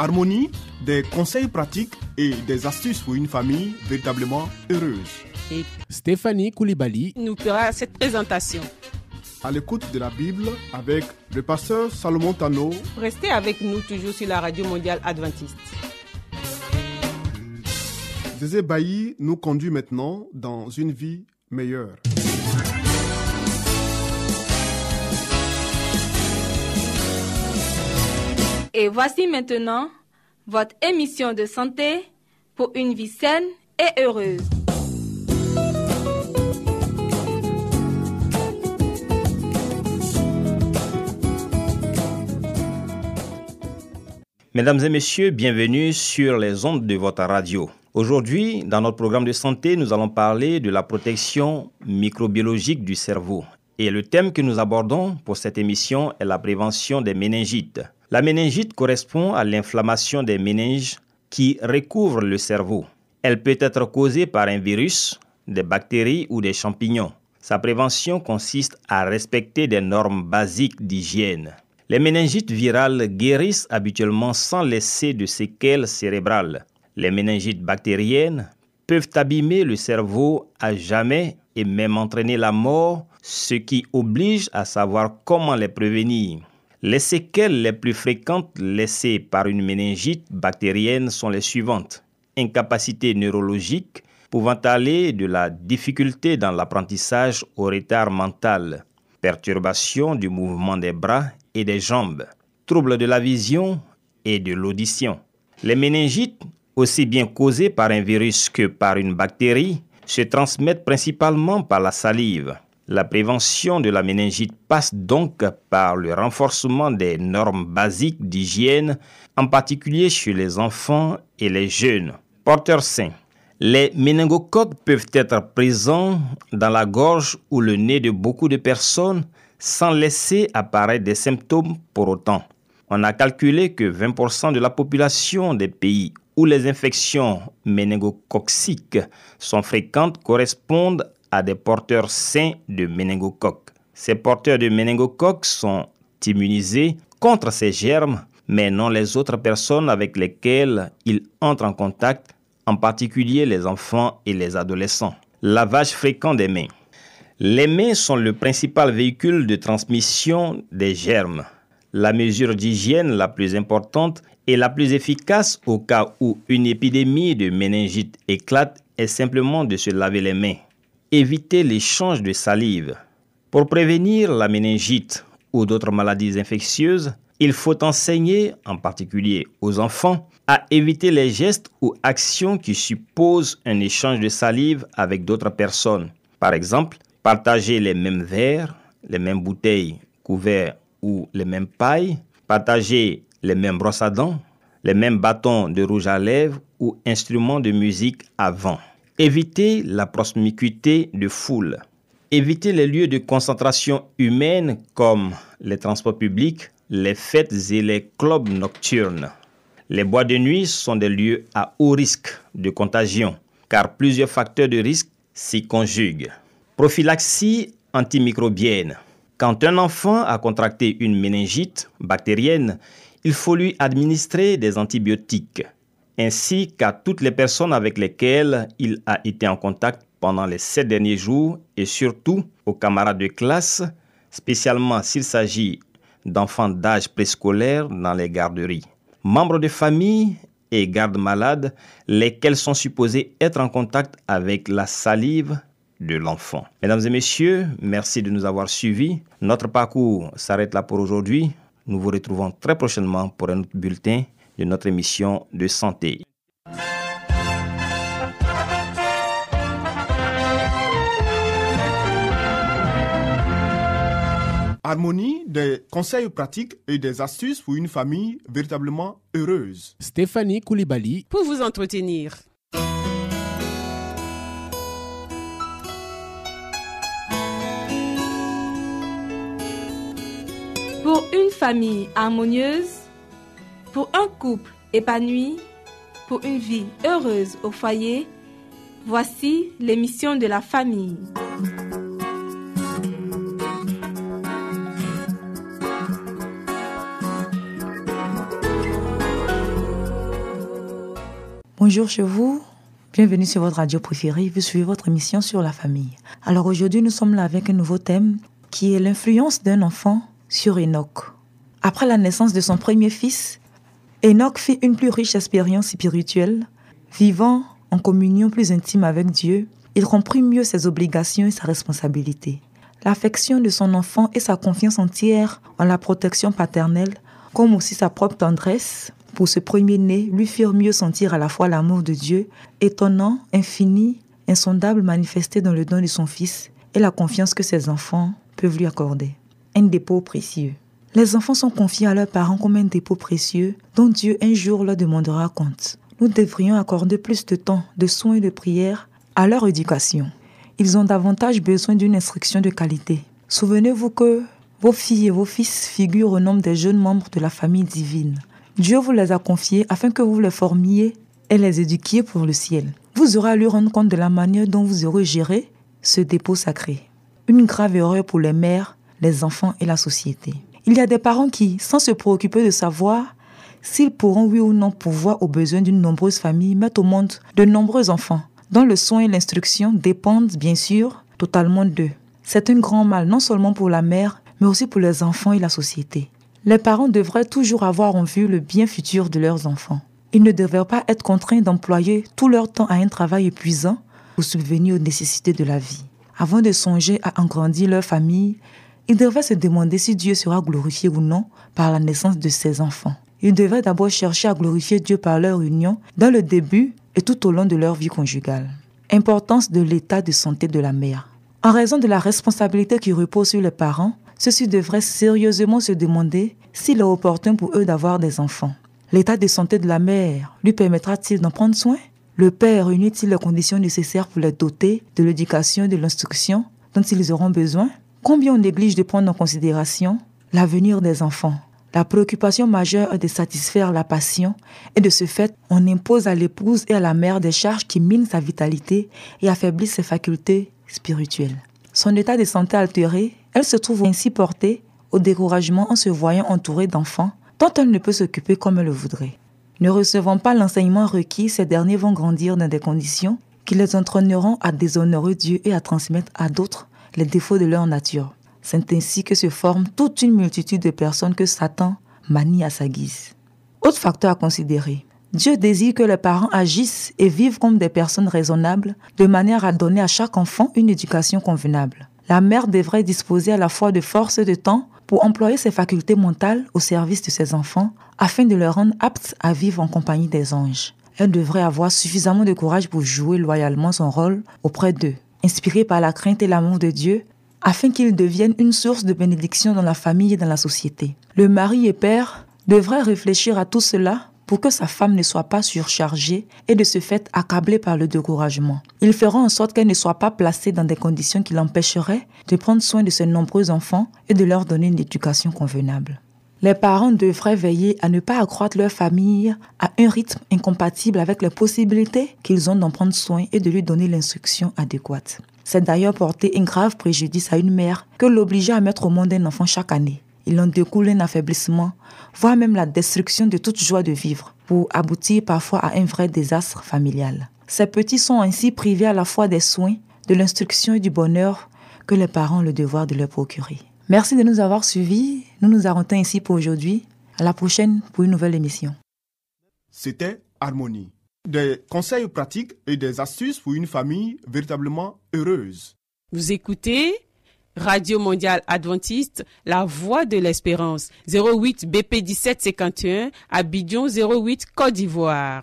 Harmonie, des conseils pratiques et des astuces pour une famille véritablement heureuse. et Stéphanie Koulibaly, nous fera cette présentation. À l'écoute de la Bible avec le pasteur Salomon Tano, Restez avec nous toujours sur la radio mondiale adventiste. Zézé Bailly nous conduit maintenant dans une vie meilleure. Et voici maintenant votre émission de santé pour une vie saine et heureuse. Mesdames et messieurs, bienvenue sur les ondes de votre radio. Aujourd'hui, dans notre programme de santé, nous allons parler de la protection microbiologique du cerveau. Et le thème que nous abordons pour cette émission est la prévention des méningites. La méningite correspond à l'inflammation des méninges qui recouvrent le cerveau. Elle peut être causée par un virus, des bactéries ou des champignons. Sa prévention consiste à respecter des normes basiques d'hygiène. Les méningites virales guérissent habituellement sans laisser de séquelles cérébrales. Les méningites bactériennes peuvent abîmer le cerveau à jamais et même entraîner la mort, ce qui oblige à savoir comment les prévenir. Les séquelles les plus fréquentes laissées par une méningite bactérienne sont les suivantes. Incapacité neurologique pouvant aller de la difficulté dans l'apprentissage au retard mental, perturbation du mouvement des bras et des jambes, troubles de la vision et de l'audition. Les méningites, aussi bien causées par un virus que par une bactérie, se transmettent principalement par la salive. La prévention de la méningite passe donc par le renforcement des normes basiques d'hygiène, en particulier chez les enfants et les jeunes. Porteurs sains. Les méningocoques peuvent être présents dans la gorge ou le nez de beaucoup de personnes sans laisser apparaître des symptômes pour autant. On a calculé que 20% de la population des pays où les infections méningococciques sont fréquentes correspondent à des porteurs sains de méningocoques. Ces porteurs de méningocoques sont immunisés contre ces germes, mais non les autres personnes avec lesquelles ils entrent en contact, en particulier les enfants et les adolescents. Lavage fréquent des mains. Les mains sont le principal véhicule de transmission des germes. La mesure d'hygiène la plus importante et la plus efficace au cas où une épidémie de méningite éclate est simplement de se laver les mains. Éviter l'échange de salive. Pour prévenir la méningite ou d'autres maladies infectieuses, il faut enseigner, en particulier aux enfants, à éviter les gestes ou actions qui supposent un échange de salive avec d'autres personnes. Par exemple, partager les mêmes verres, les mêmes bouteilles, couverts ou les mêmes pailles, partager les mêmes brosses à dents, les mêmes bâtons de rouge à lèvres ou instruments de musique avant. Éviter la proximité de foule. Éviter les lieux de concentration humaine comme les transports publics, les fêtes et les clubs nocturnes. Les bois de nuit sont des lieux à haut risque de contagion car plusieurs facteurs de risque s'y conjuguent. Prophylaxie antimicrobienne. Quand un enfant a contracté une méningite bactérienne, il faut lui administrer des antibiotiques, ainsi qu'à toutes les personnes avec lesquelles il a été en contact pendant les sept derniers jours et surtout aux camarades de classe, spécialement s'il s'agit d'enfants d'âge préscolaire dans les garderies. Membres de famille et gardes malades, lesquels sont supposés être en contact avec la salive de l'enfant. Mesdames et messieurs, merci de nous avoir suivis. Notre parcours s'arrête là pour aujourd'hui. Nous vous retrouvons très prochainement pour un autre bulletin de notre émission de santé. Harmonie, des conseils pratiques et des astuces pour une famille véritablement heureuse. Stéphanie Koulibaly. Pour vous entretenir. Pour une famille harmonieuse, pour un couple épanoui, pour une vie heureuse au foyer, voici l'émission de la famille. Bonjour chez vous, bienvenue sur votre radio préférée, vous suivez votre émission sur la famille. Alors aujourd'hui nous sommes là avec un nouveau thème qui est l'influence d'un enfant sur Enoch. Après la naissance de son premier fils, Enoch fit une plus riche expérience spirituelle, vivant en communion plus intime avec Dieu, il comprit mieux ses obligations et sa responsabilité. L'affection de son enfant et sa confiance entière en la protection paternelle, comme aussi sa propre tendresse pour ce premier-né, lui firent mieux sentir à la fois l'amour de Dieu, étonnant, infini, insondable manifesté dans le don de son Fils, et la confiance que ses enfants peuvent lui accorder. Un dépôt précieux. Les enfants sont confiés à leurs parents comme un dépôt précieux dont Dieu un jour leur demandera compte. Nous devrions accorder plus de temps, de soins et de prière à leur éducation. Ils ont davantage besoin d'une instruction de qualité. Souvenez-vous que vos filles et vos fils figurent au nombre des jeunes membres de la famille divine. Dieu vous les a confiés afin que vous les formiez et les éduquiez pour le ciel. Vous aurez à lui rendre compte de la manière dont vous aurez géré ce dépôt sacré. Une grave erreur pour les mères, les enfants et la société. Il y a des parents qui, sans se préoccuper de savoir s'ils pourront oui ou non pouvoir aux besoins d'une nombreuse famille, mettre au monde de nombreux enfants, dont le soin et l'instruction dépendent bien sûr totalement d'eux. C'est un grand mal non seulement pour la mère, mais aussi pour les enfants et la société. Les parents devraient toujours avoir en vue le bien futur de leurs enfants. Ils ne devraient pas être contraints d'employer tout leur temps à un travail épuisant pour subvenir aux nécessités de la vie. Avant de songer à agrandir leur famille, ils devraient se demander si Dieu sera glorifié ou non par la naissance de ses enfants. Ils devraient d'abord chercher à glorifier Dieu par leur union dans le début et tout au long de leur vie conjugale. Importance de l'état de santé de la mère. En raison de la responsabilité qui repose sur les parents, ceux-ci devraient sérieusement se demander s'il est opportun pour eux d'avoir des enfants. L'état de santé de la mère lui permettra-t-il d'en prendre soin? Le père réunit-il les conditions nécessaires pour les doter de l'éducation et de l'instruction dont ils auront besoin? Combien on néglige de prendre en considération l'avenir des enfants? La préoccupation majeure est de satisfaire la passion et de ce fait, on impose à l'épouse et à la mère des charges qui minent sa vitalité et affaiblissent ses facultés spirituelles. Son état de santé altéré, elle se trouve ainsi portée au découragement en se voyant entourée d'enfants dont elle ne peut s'occuper comme elle le voudrait. Ne recevant pas l'enseignement requis, ces derniers vont grandir dans des conditions qui les entraîneront à déshonorer Dieu et à transmettre à d'autres les défauts de leur nature. C'est ainsi que se forme toute une multitude de personnes que Satan manie à sa guise. Autre facteur à considérer. Dieu désire que les parents agissent et vivent comme des personnes raisonnables, de manière à donner à chaque enfant une éducation convenable. La mère devrait disposer à la fois de force et de temps pour employer ses facultés mentales au service de ses enfants, afin de les rendre aptes à vivre en compagnie des anges. Elle devrait avoir suffisamment de courage pour jouer loyalement son rôle auprès d'eux inspiré par la crainte et l'amour de Dieu, afin qu'il devienne une source de bénédiction dans la famille et dans la société. Le mari et père devraient réfléchir à tout cela pour que sa femme ne soit pas surchargée et de ce fait accablée par le découragement. Ils feront en sorte qu'elle ne soit pas placée dans des conditions qui l'empêcheraient de prendre soin de ses nombreux enfants et de leur donner une éducation convenable. Les parents devraient veiller à ne pas accroître leur famille à un rythme incompatible avec les possibilités qu'ils ont d'en prendre soin et de lui donner l'instruction adéquate. C'est d'ailleurs porter un grave préjudice à une mère que l'obliger à mettre au monde un enfant chaque année. Il en découle un affaiblissement, voire même la destruction de toute joie de vivre, pour aboutir parfois à un vrai désastre familial. Ces petits sont ainsi privés à la fois des soins, de l'instruction et du bonheur que les parents ont le devoir de leur procurer. Merci de nous avoir suivis. Nous nous arrêtons ici pour aujourd'hui. À la prochaine pour une nouvelle émission. C'était Harmonie. Des conseils pratiques et des astuces pour une famille véritablement heureuse. Vous écoutez Radio Mondiale Adventiste, La Voix de l'Espérance, 08 BP 1751, Abidjan 08 Côte d'Ivoire.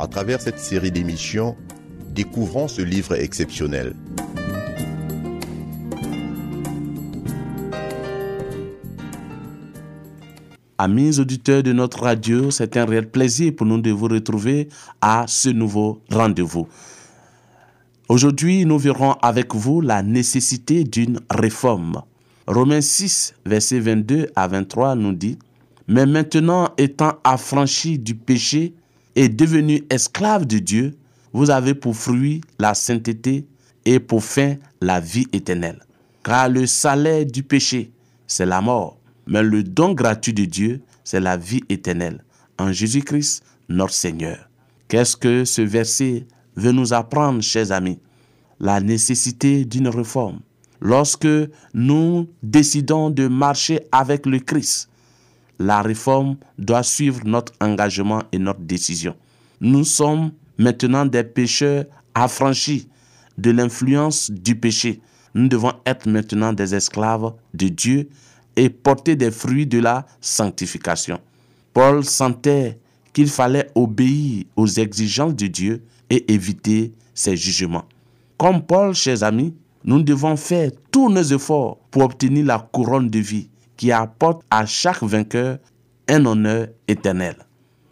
À travers cette série d'émissions, découvrons ce livre exceptionnel. Amis auditeurs de notre radio, c'est un réel plaisir pour nous de vous retrouver à ce nouveau rendez-vous. Aujourd'hui, nous verrons avec vous la nécessité d'une réforme. Romains 6, versets 22 à 23 nous dit, Mais maintenant étant affranchi du péché et devenu esclave de Dieu, vous avez pour fruit la sainteté et pour fin la vie éternelle. Car le salaire du péché, c'est la mort mais le don gratuit de Dieu, c'est la vie éternelle en Jésus-Christ, notre Seigneur. Qu'est-ce que ce verset veut nous apprendre, chers amis? La nécessité d'une réforme. Lorsque nous décidons de marcher avec le Christ, la réforme doit suivre notre engagement et notre décision. Nous sommes maintenant des pécheurs affranchis de l'influence du péché. Nous devons être maintenant des esclaves de Dieu et porter des fruits de la sanctification. Paul sentait qu'il fallait obéir aux exigences de Dieu et éviter ses jugements. Comme Paul, chers amis, nous devons faire tous nos efforts pour obtenir la couronne de vie qui apporte à chaque vainqueur un honneur éternel.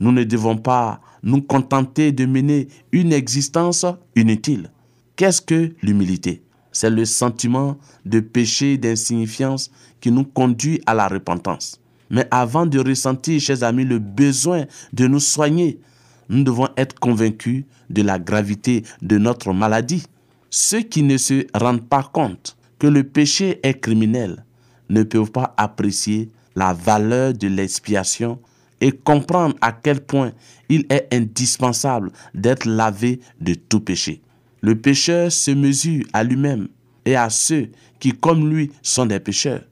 Nous ne devons pas nous contenter de mener une existence inutile. Qu'est-ce que l'humilité? C'est le sentiment de péché, d'insignifiance qui nous conduit à la repentance. Mais avant de ressentir, chers amis, le besoin de nous soigner, nous devons être convaincus de la gravité de notre maladie. Ceux qui ne se rendent pas compte que le péché est criminel ne peuvent pas apprécier la valeur de l'expiation et comprendre à quel point il est indispensable d'être lavé de tout péché. Le pécheur se mesure à lui-même et à ceux qui, comme lui, sont des pécheurs.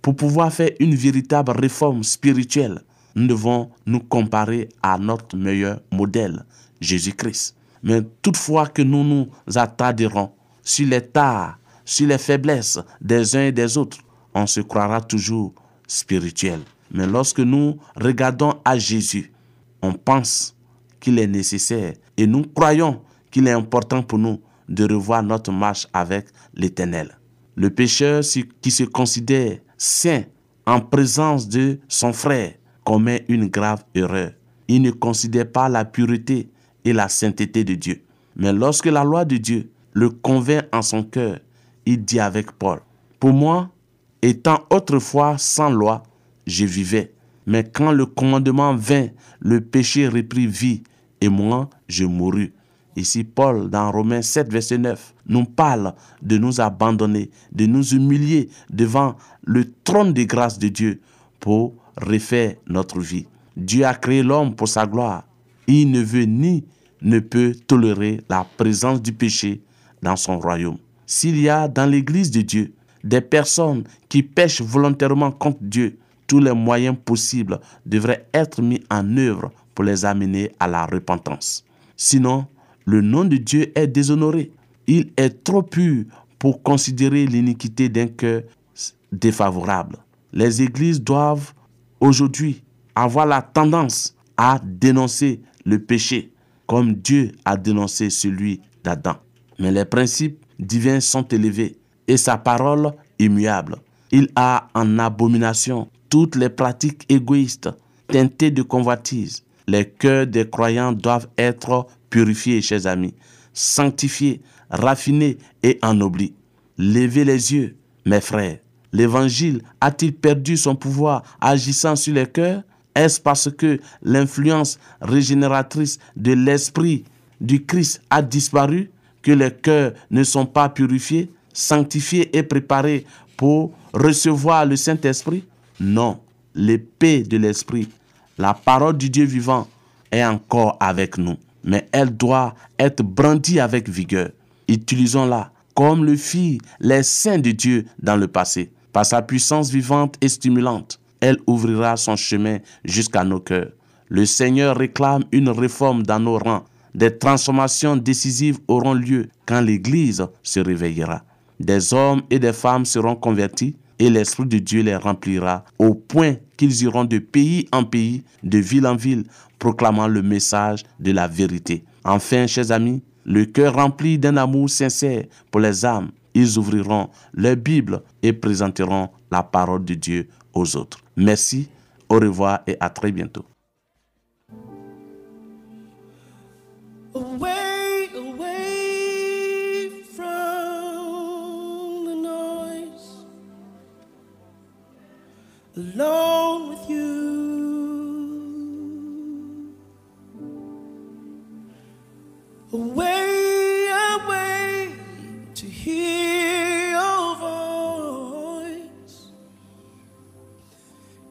Pour pouvoir faire une véritable réforme spirituelle, nous devons nous comparer à notre meilleur modèle, Jésus-Christ. Mais toutefois que nous nous attarderons sur les tares, sur les faiblesses des uns et des autres, on se croira toujours spirituel. Mais lorsque nous regardons à Jésus, on pense qu'il est nécessaire et nous croyons qu'il est important pour nous de revoir notre marche avec l'Éternel. Le pécheur qui se considère saint en présence de son frère commet une grave erreur. Il ne considère pas la pureté et la sainteté de Dieu. Mais lorsque la loi de Dieu le convainc en son cœur, il dit avec Paul, Pour moi, étant autrefois sans loi, je vivais. Mais quand le commandement vint, le péché reprit vie, et moi, je mourus. Ici, Paul, dans Romains 7, verset 9, nous parle de nous abandonner, de nous humilier devant le trône de grâce de Dieu pour refaire notre vie. Dieu a créé l'homme pour sa gloire. Il ne veut ni ne peut tolérer la présence du péché dans son royaume. S'il y a dans l'Église de Dieu des personnes qui pêchent volontairement contre Dieu, tous les moyens possibles devraient être mis en œuvre pour les amener à la repentance. Sinon, le nom de Dieu est déshonoré. Il est trop pur pour considérer l'iniquité d'un cœur défavorable. Les églises doivent aujourd'hui avoir la tendance à dénoncer le péché comme Dieu a dénoncé celui d'Adam. Mais les principes divins sont élevés et sa parole immuable. Il a en abomination toutes les pratiques égoïstes teintées de convoitise. Les cœurs des croyants doivent être purifiés, chers amis, sanctifiés, raffinés et ennoblis. Levez les yeux, mes frères. L'évangile a-t-il perdu son pouvoir agissant sur les cœurs? Est-ce parce que l'influence régénératrice de l'Esprit du Christ a disparu que les cœurs ne sont pas purifiés, sanctifiés et préparés pour recevoir le Saint-Esprit? Non, l'épée de l'Esprit, la parole du Dieu vivant est encore avec nous mais elle doit être brandie avec vigueur. Utilisons-la comme le fit les saints de Dieu dans le passé. Par sa puissance vivante et stimulante, elle ouvrira son chemin jusqu'à nos cœurs. Le Seigneur réclame une réforme dans nos rangs. Des transformations décisives auront lieu quand l'Église se réveillera. Des hommes et des femmes seront convertis et l'Esprit de Dieu les remplira au point qu'ils iront de pays en pays, de ville en ville, proclamant le message de la vérité. Enfin, chers amis, le cœur rempli d'un amour sincère pour les âmes, ils ouvriront leur Bible et présenteront la parole de Dieu aux autres. Merci, au revoir et à très bientôt. Alone with you. Away, away to hear your voice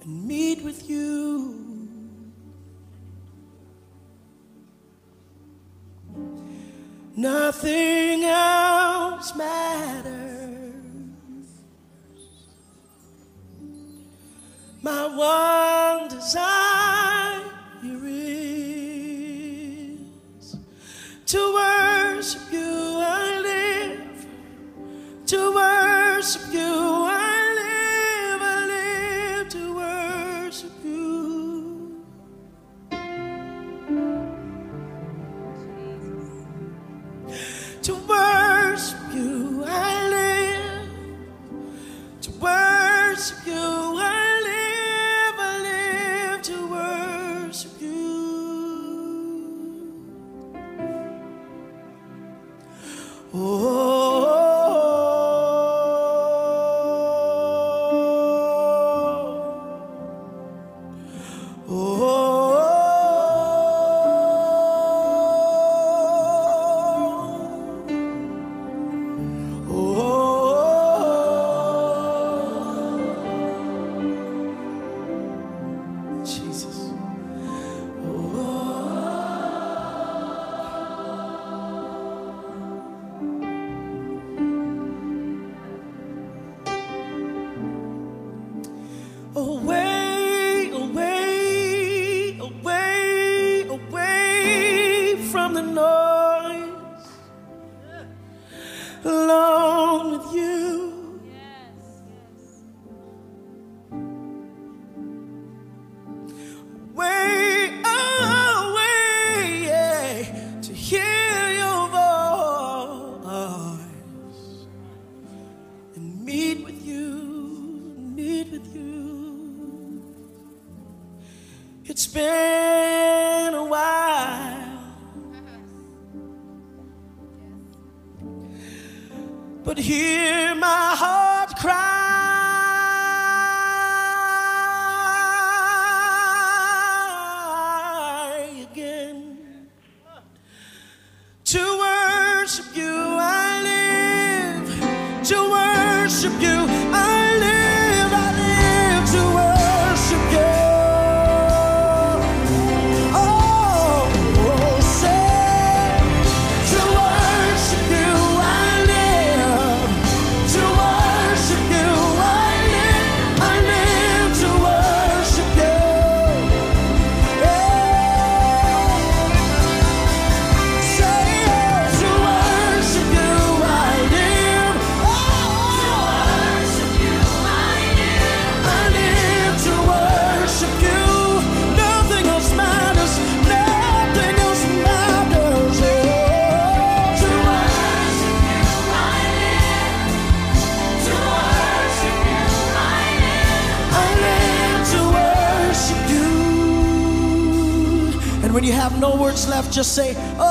and meet with you. Nothing else matters. My one desire you. It's been a while, but hear my heart just say, Oh,